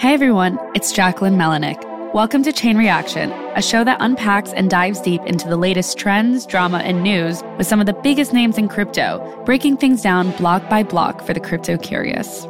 Hey everyone, it's Jacquelyn Melinek. Welcome to Chain Reaction, a show that unpacks and dives deep into the latest trends, drama, and news with some of the biggest names in crypto, breaking things down block by block for the crypto curious.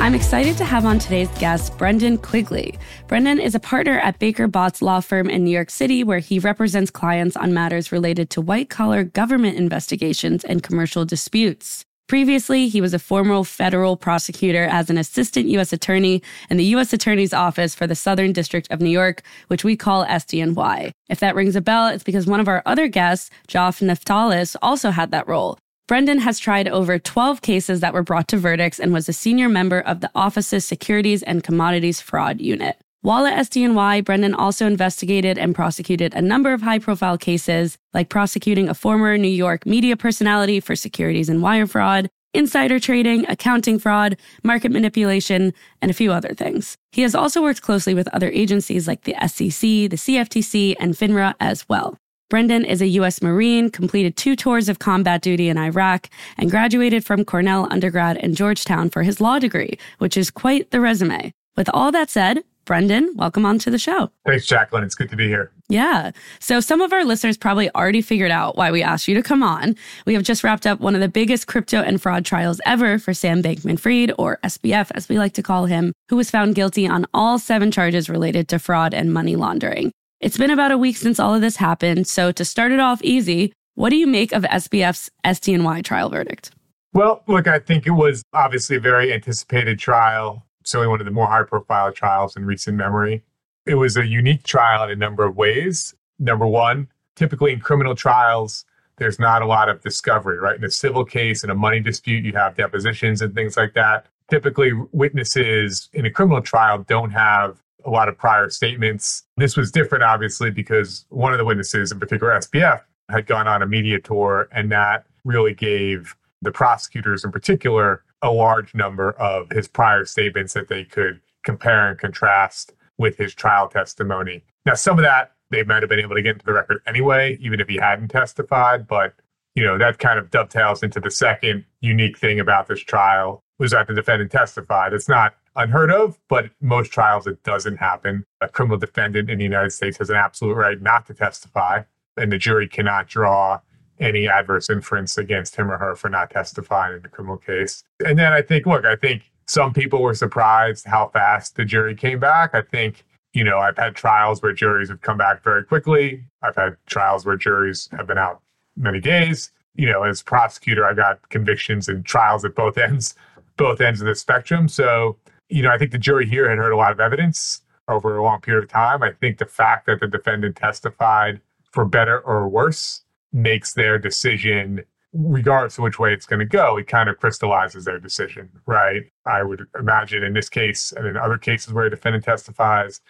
I'm excited to have on today's guest Brendan Quigley. Brendan is a partner at Baker Botts Law Firm in New York City, where he represents clients on matters related to white collar government investigations and commercial disputes. Previously, he was a former federal prosecutor as an assistant U.S. attorney in the U.S. Attorney's Office for the Southern District of New York, which we call SDNY. If that rings a bell, it's because one of our other guests, Josh Naftalis, also had that role. Brendan has tried over 12 cases that were brought to verdicts and was a senior member of the office's Securities and Commodities Fraud Unit. While at SDNY, Brendan also investigated and prosecuted a number of high profile cases, like prosecuting a former New York media personality for securities and wire fraud, insider trading, accounting fraud, market manipulation, and a few other things. He has also worked closely with other agencies like the SEC, the CFTC, and FINRA as well. Brendan is a U.S. Marine, completed two tours of combat duty in Iraq, and graduated from Cornell undergrad in Georgetown for his law degree, which is quite the resume. With all that said, Brendan, welcome on to the show. Thanks, Jacquelyn. It's good to be here. Yeah. So, some of our listeners probably already figured out why we asked you to come on. We have just wrapped up one of the biggest crypto and fraud trials ever for Sam Bankman Fried, or SBF as we like to call him, who was found guilty on all seven charges related to fraud and money laundering. It's been about a week since all of this happened. So, to start it off easy, what do you make of SBF's SDNY trial verdict? Well, look, I think it was obviously a very anticipated trial, certainly one of the more high profile trials in recent memory. It was a unique trial in a number of ways. Number one, typically in criminal trials, there's not a lot of discovery, right? In a civil case, in a money dispute, you have depositions and things like that. Typically, witnesses in a criminal trial don't have a lot of prior statements. This was different, obviously, because one of the witnesses, in particular SBF, had gone on a media tour, and that really gave the prosecutors, in particular, a large number of his prior statements that they could compare and contrast with his trial testimony. Now, some of that they might have been able to get into the record anyway, even if he hadn't testified, but you know that kind of dovetails into the second unique thing about this trial was that the defendant testified. It's not unheard of, but most trials it doesn't happen. A criminal defendant in the United States has an absolute right not to testify, and the jury cannot draw any adverse inference against him or her for not testifying in the criminal case. And then I think, look, I think some people were surprised how fast the jury came back. I think, you know, I've had trials where juries have come back very quickly. I've had trials where juries have been out many days. You know, as prosecutor, I got convictions and trials at both ends, both ends of the spectrum. So you know, I think the jury here had heard a lot of evidence over a long period of time. I think the fact that the defendant testified for better or worse makes their decision, regardless of which way it's going to go, it kind of crystallizes their decision, right? I would imagine in this case and in other cases where a defendant testifies,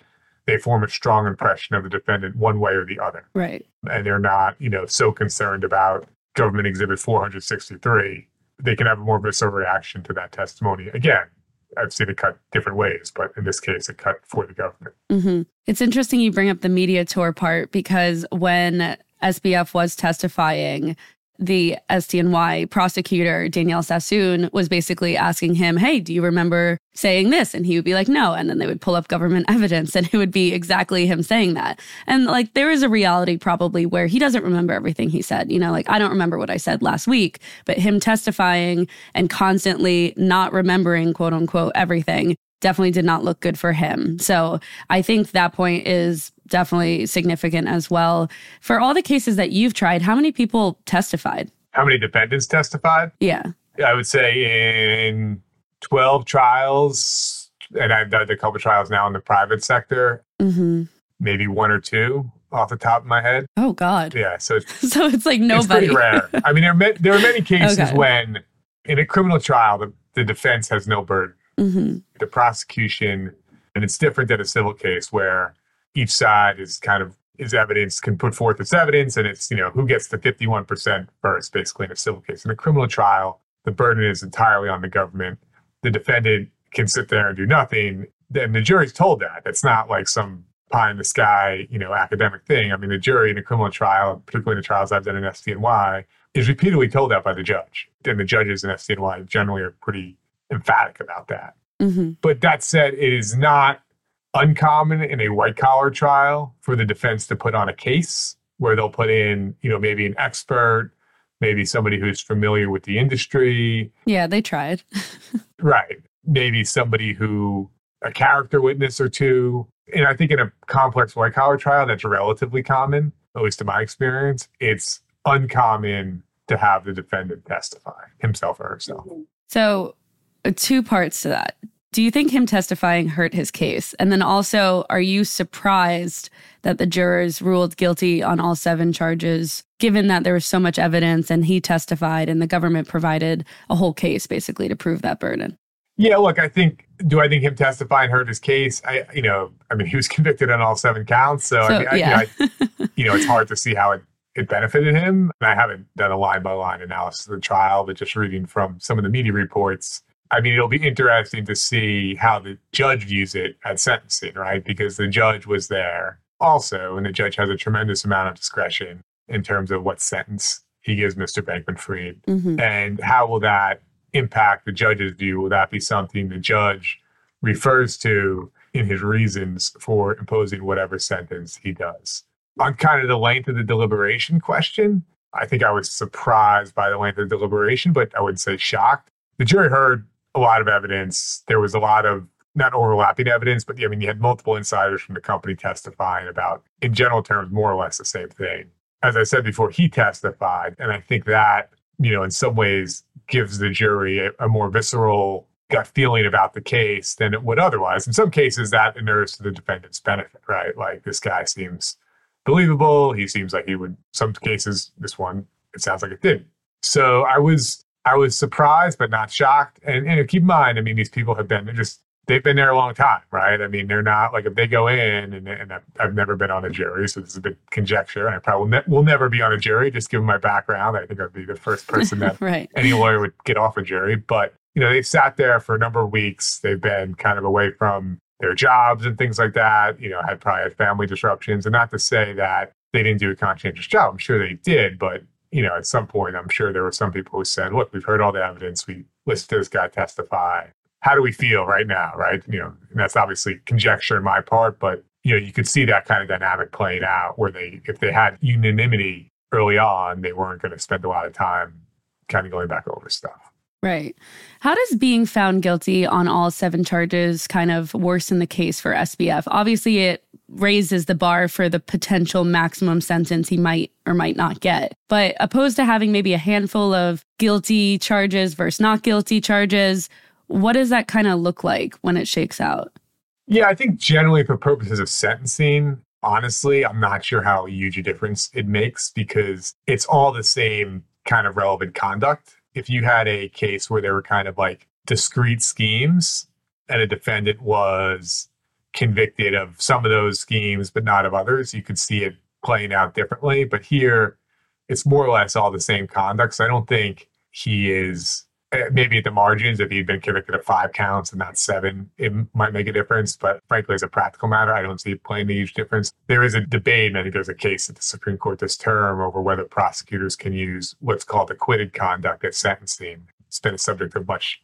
they form a strong impression of the defendant one way or the other. Right. And they're not, you know, so concerned about government exhibit 463. They can have a more visceral reaction to that testimony. Again, I've seen it cut different ways, but in this case, it cut for the government. Mm-hmm. It's interesting you bring up the media tour part because when SBF was testifying, the SDNY prosecutor, Danielle Sassoon, was basically asking him, Hey, do you remember saying this? And he would be like, No. And then they would pull up government evidence and it would be exactly him saying that. And like, there is a reality probably where he doesn't remember everything he said. You know, like, I don't remember what I said last week, but him testifying and constantly not remembering, quote unquote, everything definitely did not look good for him. So I think that point is definitely significant as well. For all the cases that you've tried, how many people testified? How many defendants testified? Yeah. I would say in 12 trials, and I've done a couple trials now in the private sector, mm-hmm. maybe one or two off the top of my head. Oh, God. Yeah. So, so it's like nobody. It's pretty rare. I mean, there are, there are many cases okay. when in a criminal trial, the, the defense has no burden. Mm-hmm. The prosecution, and it's different than a civil case where each side is kind of is evidence can put forth its evidence and it's you know who gets the 51% first basically in a civil case. In a criminal trial the burden is entirely on the government. The defendant can sit there and do nothing. Then the jury's told that. It's not like some pie in the sky you know academic thing. I mean the jury in a criminal trial particularly in the trials i've done in SDNY is repeatedly told that by the judge. And the judges in SDNY generally are pretty emphatic about that. hmm But that said, it is not uncommon in a white collar trial for the defense to put on a case where they'll put in, you know, maybe an expert, maybe somebody who's familiar with the industry, Yeah, they tried. right? Maybe somebody who a character witness or two. And I think in a complex white collar trial, that's relatively common, at least in my experience. It's uncommon to have the defendant testify himself or herself. So, two parts to that. Do you think him testifying hurt his case? And then also, are you surprised that the jurors ruled guilty on all seven charges, given that there was so much evidence and he testified and the government provided a whole case basically to prove that burden? Yeah, look, I think do I think him testifying hurt his case? I you know, I mean he was convicted on all seven counts, so, So, I mean, I- yeah. you, know, I, you know, it's hard to see how it it benefited him. And I haven't done a line by line analysis of the trial, but just reading from some of the media reports, I mean, it'll be interesting to see how the judge views it at sentencing, right? Because the judge was there also, and the judge has a tremendous amount of discretion in terms of what sentence he gives Mr. Bankman Fried. hmm And how will that impact the judge's view? Will that be something the judge refers to in his reasons for imposing whatever sentence he does? On kind of the length of the deliberation question, I think I was surprised by the length of the deliberation, but I wouldn't say shocked. The jury heard a lot of evidence. There was a lot of not overlapping evidence, but I mean, you had multiple insiders from the company testifying about, in general terms, more or less the same thing. As I said before, he testified, and I think that you know, in some ways gives the jury a, a more visceral gut feeling about the case than it would otherwise. In some cases, that inures to the defendant's benefit, right? Like this guy seems believable. He seems like he would. Some cases, this one, it sounds like it did. So I was, I was surprised, but not shocked. And, and keep in mind, I mean, these people have been just they've been there a long time, right? I mean, they're not like if they go in, and, and I've, I've never been on a jury, so this is a bit conjecture, and I probably will, ne- will never be on a jury, just given my background. I think I'd be the first person that Right. any lawyer would get off a jury. But you know, they've sat there for a number of weeks. They've been kind of away from their jobs and things like that. You know, had probably had family disruptions, and not to say that they didn't do a conscientious job. I'm sure they did, but you know, at some point, I'm sure there were some people who said, "Look, we've heard all the evidence. We listened to this guy testify. How do we feel right now?" Right? You know, and that's obviously conjecture on my part, but you know, you could see that kind of dynamic playing out where they, if they had unanimity early on, they weren't going to spend a lot of time kind of going back over stuff. Right. How does being found guilty on all seven charges kind of worsen the case for SBF? Obviously, it raises the bar for the potential maximum sentence he might or might not get. But opposed to having maybe a handful of guilty charges versus not guilty charges, what does that kind of look like when it shakes out? Yeah, I think generally for purposes of sentencing, honestly, I'm not sure how huge a difference it makes because it's all the same kind of relevant conduct. If you had a case where there were kind of like discrete schemes and a defendant was convicted of some of those schemes but not of others, you could see it playing out differently. But here, it's more or less all the same conduct. So I don't think he is Uh, maybe at the margins if he'd been convicted of five counts and not seven it might make a difference but frankly as a practical matter i don't see playing a huge difference. There is a debate and i think there's a case at the supreme court this term over whether prosecutors can use what's called acquitted conduct at sentencing. It's been a subject of much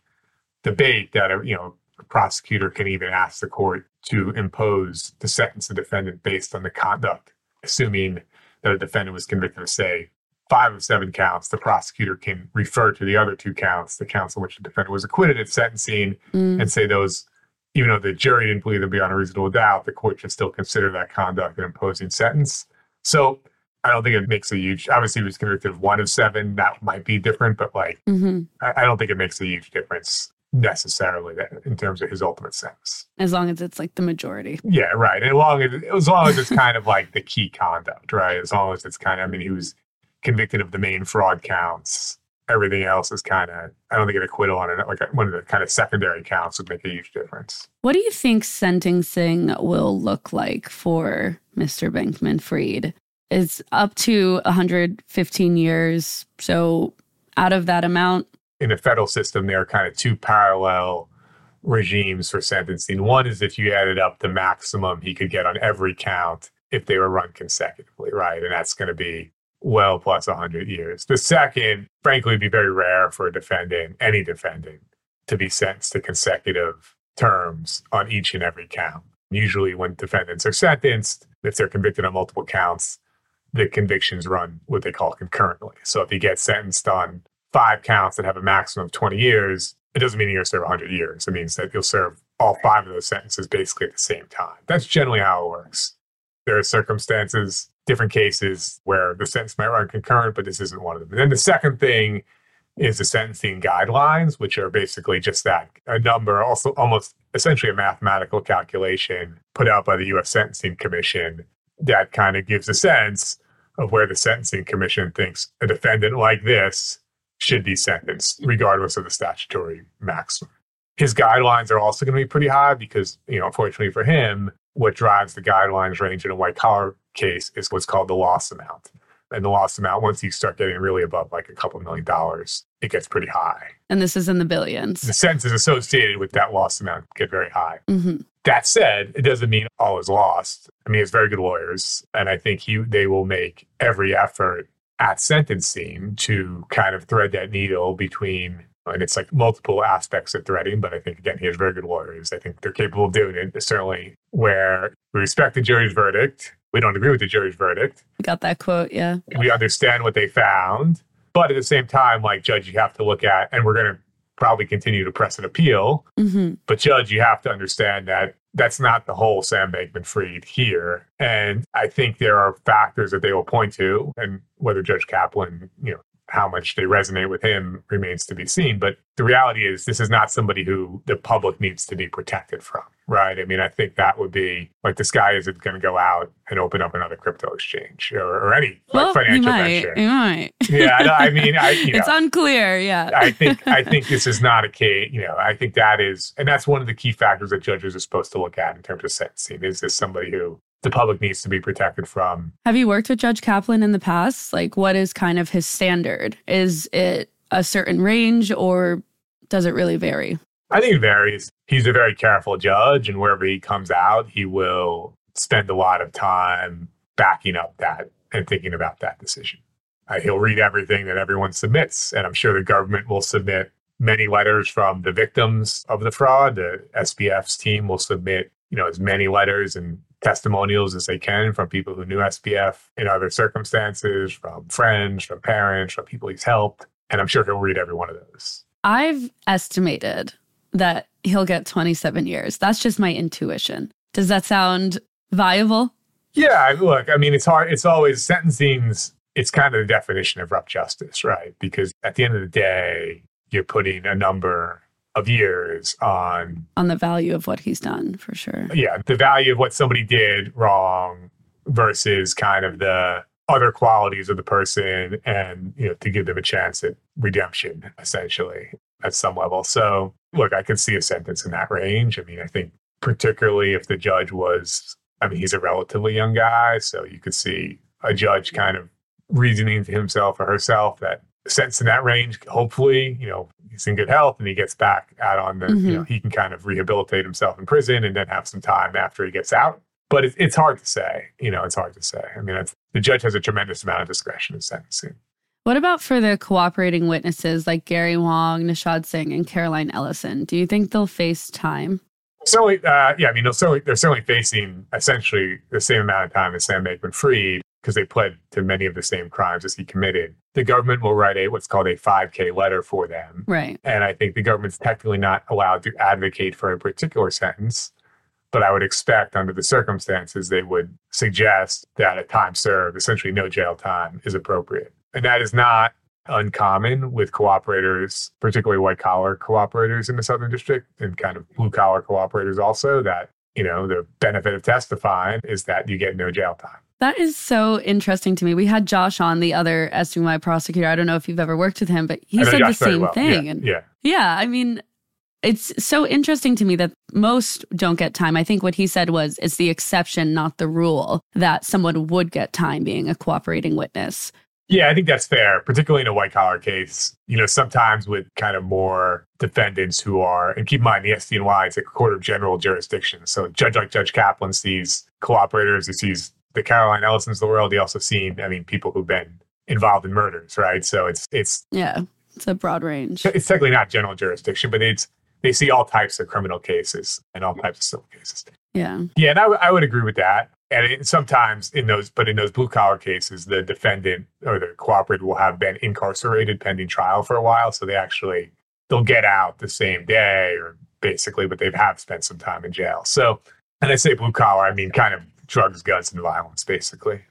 debate that a, you know a prosecutor can even ask the court to impose the sentence of the defendant based on the conduct assuming that a defendant was convicted of say five of seven counts, the prosecutor can refer to the other two counts, the counts on which the defendant was acquitted at sentencing, Mm, and say those, even though the jury didn't believe them beyond a reasonable doubt, the court should still consider that conduct an imposing sentence. So I don't think it makes a huge. Obviously, he was convicted of one of seven, that might be different, but like mhm. I, I don't think it makes a huge difference necessarily that in terms of his ultimate sentence. As long as it's like the majority. Yeah, right. And as long as as long as it's kind of like the key conduct, right? As long as it's kind of, I mean, he was convicted of the main fraud counts. Everything else is kind of, I don't think an acquittal on it, like one of the kind of secondary counts would make a huge difference. What do you think sentencing will look like for Mr. Bankman Fried? It's up to 115 years. So, out of that amount, In the federal system, there are kind of two parallel regimes for sentencing. One is if you added up the maximum he could get on every count if they were run consecutively, right? And that's going to be well plus 100 years. The second, frankly, would be very rare for a defendant, any defendant, to be sentenced to consecutive terms on each and every count. Usually, when defendants are sentenced, if they're convicted on multiple counts, the convictions run what they call concurrently. So if you get sentenced on five counts that have a maximum of 20 years, it doesn't mean you're going to serve 100 years. It means that you'll serve all five of those sentences basically at the same time. That's generally how it works. There are circumstances, different cases where the sentence might run concurrent, but this isn't one of them. And then the second thing is the sentencing guidelines, which are basically just that a number, also almost essentially a mathematical calculation put out by the US Sentencing Commission that kind of gives a sense of where the Sentencing Commission thinks a defendant like this should be sentenced, regardless of the statutory maximum. His guidelines are also going to be pretty high because, you know, unfortunately for him, what drives the guidelines range in a white collar case is what's called the loss amount. And the loss amount, once you start getting really above like a couple million dollars, it gets pretty high. And this is in the billions. The sentences associated with that loss amount get very high. Mm-hmm. That said, it doesn't mean all is lost. I mean, it's very good lawyers, and I think he, they will make every effort at sentencing to kind of thread that needle between and it's like multiple aspects of threading, but I think again he has very good lawyers. I think they're capable of doing it. Certainly, where we respect the jury's verdict, we don't agree with the jury's verdict. We got that quote, yeah. We understand what they found, but at the same time, like judge, you have to look at, and we're going to probably continue to press an appeal. Mm-hmm. But judge, you have to understand that that's not the whole Sam Bankman Fried here. And I think there are factors that they will point to, and whether Judge Kaplan, you know, how much they resonate with him remains to be seen. But the reality is, this is not somebody who the public needs to be protected from, right? I mean, I think that would be like this guy isn't going to go out and open up another crypto exchange or, or any well, like, financial he might, venture. He might. Yeah, I mean, I, you know, it's unclear. Yeah, I think I think this is not a case. You know, I think that is, and that's one of the key factors that judges are supposed to look at in terms of sentencing. Is this somebody who the public needs to be protected from. Have you worked with Judge Kaplan in the past? Like, what is kind of his standard? Is it a certain range or does it really vary? I think it varies. He's a very careful judge, and wherever he comes out, he will spend a lot of time backing up that and thinking about that decision. Uh, he'll read everything that everyone submits, and I'm sure the government will submit many letters from the victims of the fraud. The SBF's team will submit, you know, as many letters and testimonials as they can from people who knew SBF in other circumstances, from friends, from parents, from people he's helped. And I'm sure he'll read every one of those. I've estimated that he'll get 27 years. That's just my intuition. Does that sound viable? Yeah, look, I mean, it's hard. It's always sentencing's, it's kind of the definition of rough justice, right? Because at the end of the day, you're putting a number of years on on the value of what he's done for sure. Yeah, the value of what somebody did wrong versus kind of the other qualities of the person and you know to give them a chance at redemption essentially at some level. So look, I could see a sentence in that range. I mean, I think particularly if the judge was I mean, he's a relatively young guy, so you could see a judge kind of reasoning to himself or herself that sentence in that range, hopefully, you know, he's in good health and he gets back out on the, mm-hmm. you know, he can kind of rehabilitate himself in prison and then have some time after he gets out. But it, it's hard to say, you know, it's hard to say. I mean, the judge has a tremendous amount of discretion in sentencing. What about for the cooperating witnesses like Gary Wang, Nishad Singh, and Caroline Ellison? Do you think they'll face time? Certainly, uh, yeah. I mean, they're certainly, they're certainly facing essentially the same amount of time as Sam Bankman-Fried because they pled to many of the same crimes as he committed. The government will write a what's called a 5K letter for them. Right. And I think the government's technically not allowed to advocate for a particular sentence, but I would expect under the circumstances they would suggest that a time served, essentially no jail time, is appropriate. And that is not uncommon with cooperators, particularly white collar cooperators in the Southern District and kind of blue collar cooperators also that, you know, the benefit of testifying is that you get no jail time. That is so interesting to me. We had Josh on the other SDNY prosecutor. I don't know if you've ever worked with him, but he said the same well. thing. Yeah, and yeah. Yeah. I mean, it's so interesting to me that most don't get time. I think what he said was it's the exception, not the rule, that someone would get time being a cooperating witness. Yeah, I think that's fair, particularly in a white collar case. You know, sometimes with kind of more defendants who are, and keep in mind the SDNY, it's a court of general jurisdiction. So, judge like Judge Kaplan sees cooperators, he sees the Caroline Ellisons of the world, you also seen, I mean, people who've been involved in murders, right? So it's it's yeah, it's a broad range. It's technically not general jurisdiction, but it's they see all types of criminal cases and all types of civil cases. Yeah. Yeah, and I, w- I would agree with that. And it, sometimes in those, but in those blue collar cases, the defendant or the cooperator will have been incarcerated pending trial for a while, so they actually they'll get out the same day or basically, but they have spent some time in jail. So, and I say blue collar, I mean kind of drugs, guns, and violence, basically.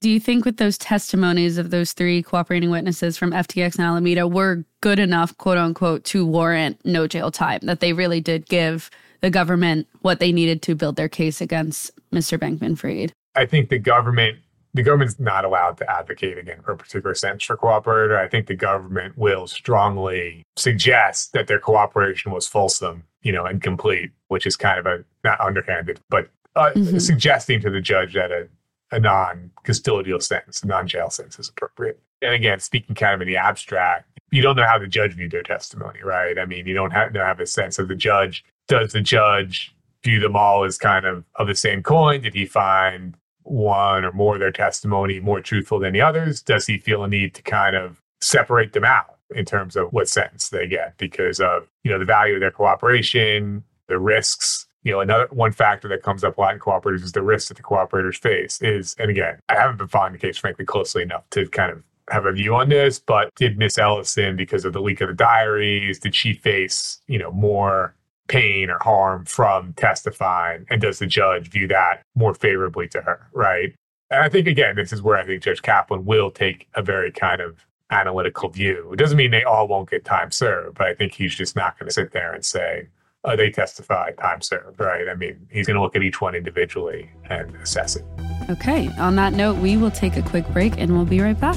Do you think with those testimonies of those three cooperating witnesses from FTX and Alameda were good enough, quote unquote, to warrant no jail time? That they really did give the government what they needed to build their case against Mr. Bankman Fried? I think the government the government's not allowed to advocate again for a particular sentence for cooperator. I think the government will strongly suggest that their cooperation was fulsome, you know, and complete, which is kind of a not underhanded, but uh, mm-hmm. suggesting to the judge that a, a non-custodial sentence, a non-jail sentence is appropriate. And again, speaking kind of in the abstract, you don't know how the judge viewed their testimony, right? I mean, you don't have, don't have a sense of the judge. Does the judge view them all as kind of of the same coin? Did he find one or more of their testimony more truthful than the others? Does he feel a need to kind of separate them out in terms of what sentence they get because of, you know, the value of their cooperation, the risks? You know, another one factor that comes up a lot in cooperators is the risks that the cooperators face is, and again, I haven't been following the case, frankly, closely enough to kind of have a view on this, but did Miss Ellison, because of the leak of the diaries, did she face, you know, more pain or harm from testifying? And does the judge view that more favorably to her? Right. And I think, again, this is where I think Judge Kaplan will take a very kind of analytical view. It doesn't mean they all won't get time served, but I think he's just not going to sit there and say, oh, they testify, time served, right? I mean, he's going to look at each one individually and assess it. Okay. On that note, we will take a quick break and we'll be right back.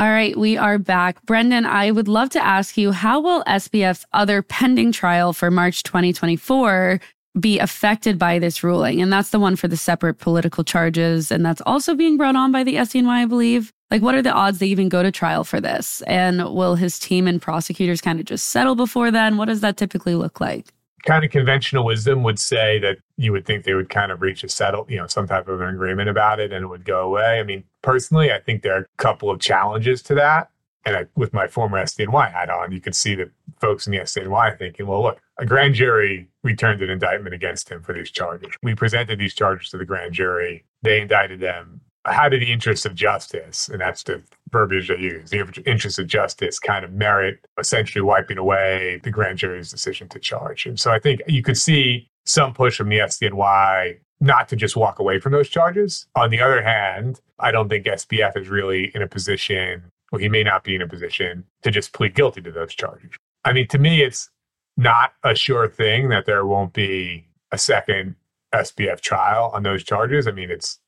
All right, we are back. Brendan, I would love to ask you how will SBF's other pending trial for March 2024 be affected by this ruling? And that's the one for the separate political charges. And that's also being brought on by the SDNY, I believe. Like, what are the odds they even go to trial for this? And will his team and prosecutors kind of just settle before then? What does that typically look like? kind of conventional wisdom would say that you would think they would kind of reach a settle, you know, some type of an agreement about it and it would go away. I mean, personally, I think there are a couple of challenges to that. And I, with my former SDNY hat on, you could see that folks in the SDNY thinking, well, look, a grand jury returned an indictment against him for these charges. We presented these charges to the grand jury. They indicted them how do the interests of justice, and that's the verbiage I use, the interests of justice kind of merit essentially wiping away the grand jury's decision to charge. And so I think you could see some push from the SDNY not to just walk away from those charges. On the other hand, I don't think SBF is really in a position, or he may not be in a position to just plead guilty to those charges. I mean, to me, it's not a sure thing that there won't be a second SBF trial on those charges. I mean, it's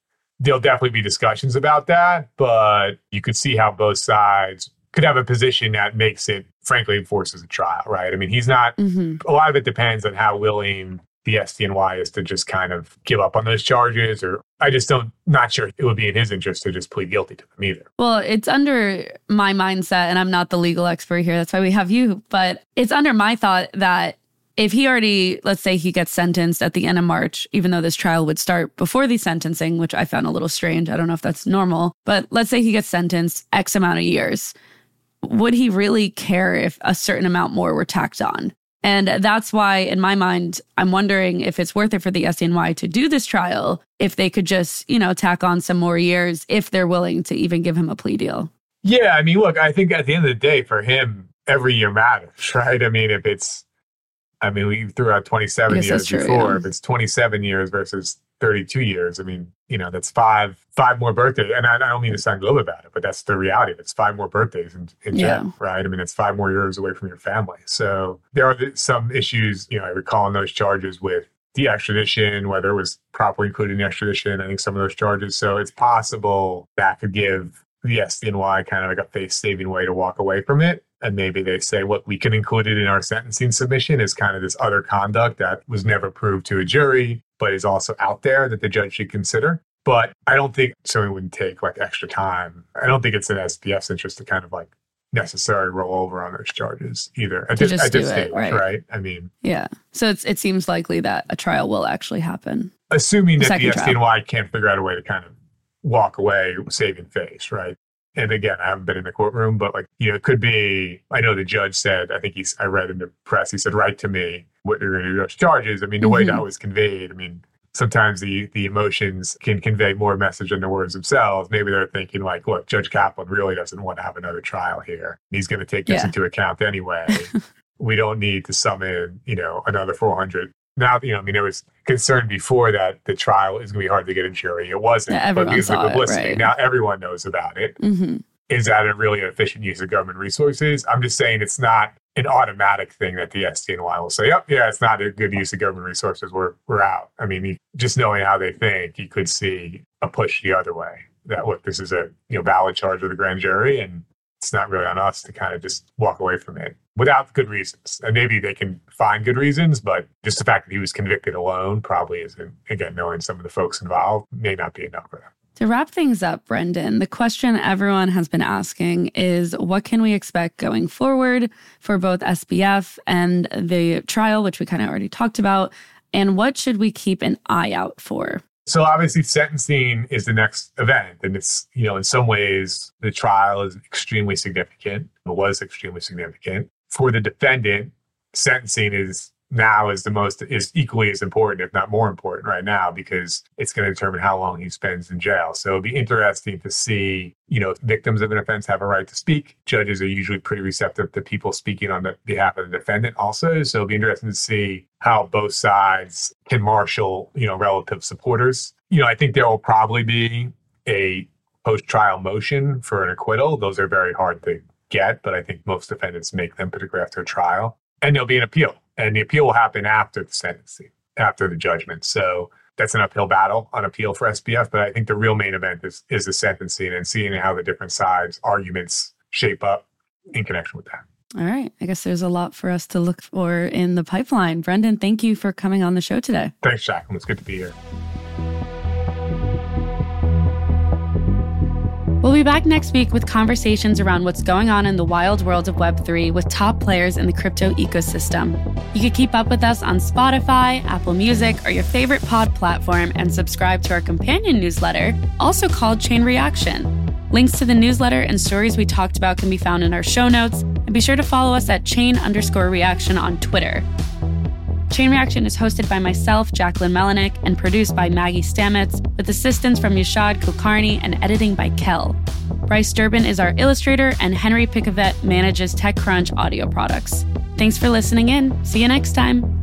there'll definitely be discussions about that, but you could see how both sides could have a position that makes it, frankly, forces a trial, right? I mean, he's not, mm-hmm. a lot of it depends on how willing the SDNY is to just kind of give up on those charges, or I just don't, not sure it would be in his interest to just plead guilty to them either. Well, it's under my mindset, and I'm not the legal expert here. That's why we have you, but it's under my thought that if he already, let's say he gets sentenced at the end of March, even though this trial would start before the sentencing, which I found a little strange. I don't know if that's normal, but let's say he gets sentenced X amount of years. Would he really care if a certain amount more were tacked on? And that's why, in my mind, I'm wondering if it's worth it for the SNY to do this trial, if they could just, you know, tack on some more years, if they're willing to even give him a plea deal. Yeah. I mean, look, I think at the end of the day, for him, every year matters, right? I mean, if it's I mean, we threw out 27 years true, before. Yeah. If it's 27 years versus 32 years, I mean, you know, that's five five more birthdays. And I, I don't mean to sound glib about it, but that's the reality. It's five more birthdays in, in yeah. right? I mean, it's five more years away from your family. So there are some issues, you know, I recall in those charges with the extradition, whether it was properly included in the extradition. I think some of those charges. So it's possible that could give the SDNY kind of like a face saving way to walk away from it and maybe they say what we can include it in our sentencing submission is kind of this other conduct that was never proved to a jury but is also out there that the judge should consider but i don't think so it wouldn't take like extra time i don't think it's in SBF's interest to kind of like necessarily roll over on those charges either at this, at this stage, right. right. I mean, yeah. So it's, it seems likely that a trial will actually happen. Assuming that the SDNY can't figure out a way to kind of walk away saving face, right? And again, I haven't been in the courtroom, but like, you know, it could be, I know the judge said, I think he's, I read in the press, he said, write to me what you're going to do charges. I mean, the mm-hmm. way that was conveyed, I mean, sometimes the the emotions can convey more message than the words themselves. Maybe they're thinking like, look, Judge Kaplan really doesn't want to have another trial here. He's going to take this yeah. into account anyway. we don't need to summon, you know, another 400. Now, you know, I mean, there was concern before that the trial is going to be hard to get a jury. It wasn't, yeah, but because of publicity, it, right. now everyone knows about it. Mm-hmm. Is that a really efficient use of government resources? I'm just saying it's not an automatic thing that the SDNY will say, "Yep, yeah, it's not a good use of government resources. We're we're out." I mean, just knowing how they think, you could see a push the other way. That look, this is a you know valid charge of the grand jury, and it's not really on us to kind of just walk away from it without good reasons. And maybe they can find good reasons, but just the fact that he was convicted alone probably isn't. Again, knowing some of the folks involved may not be enough for them. To wrap things up, Brendan, the question everyone has been asking is what can we expect going forward for both SBF and the trial, which we kind of already talked about? And what should we keep an eye out for? So obviously sentencing is the next event. And it's, you know, in some ways the trial is extremely significant. It was extremely significant. For the defendant, sentencing is now is the most is equally as important if not more important right now because it's going to determine how long he spends in jail. So it'll be interesting to see you know victims of an offense have a right to speak. Judges are usually pretty receptive to people speaking on the behalf of the defendant also. So it'll be interesting to see how both sides can marshal you know relative supporters. You know i think there will probably be a post-trial motion for an acquittal. Those are very hard to get but i think most defendants make them particularly after a trial and there'll be an appeal and the appeal will happen after the sentencing, after the judgment. So that's an uphill battle on appeal for SBF. But I think the real main event is is the sentencing and seeing how the different sides arguments shape up in connection with that. All right. I guess there's a lot for us to look for in the pipeline. Brendan, thank you for coming on the show today. Thanks, Jacquelyn. It's good to be here. We'll be back next week with conversations around what's going on in the wild world of Web3 with top players in the crypto ecosystem. You can keep up with us on Spotify, Apple Music, or your favorite pod platform and subscribe to our companion newsletter, also called Chain Reaction. Links to the newsletter and stories we talked about can be found in our show notes, and be sure to follow us at chain underscore reaction on Twitter. Chain Reaction is hosted by myself, Jacquelyn Melinek, and produced by Maggie Stamets, with assistance from Yashad Kulkarni and editing by Kel. Bryce Durbin is our illustrator, and Henry Pickavet manages TechCrunch audio products. Thanks for listening in. See you next time.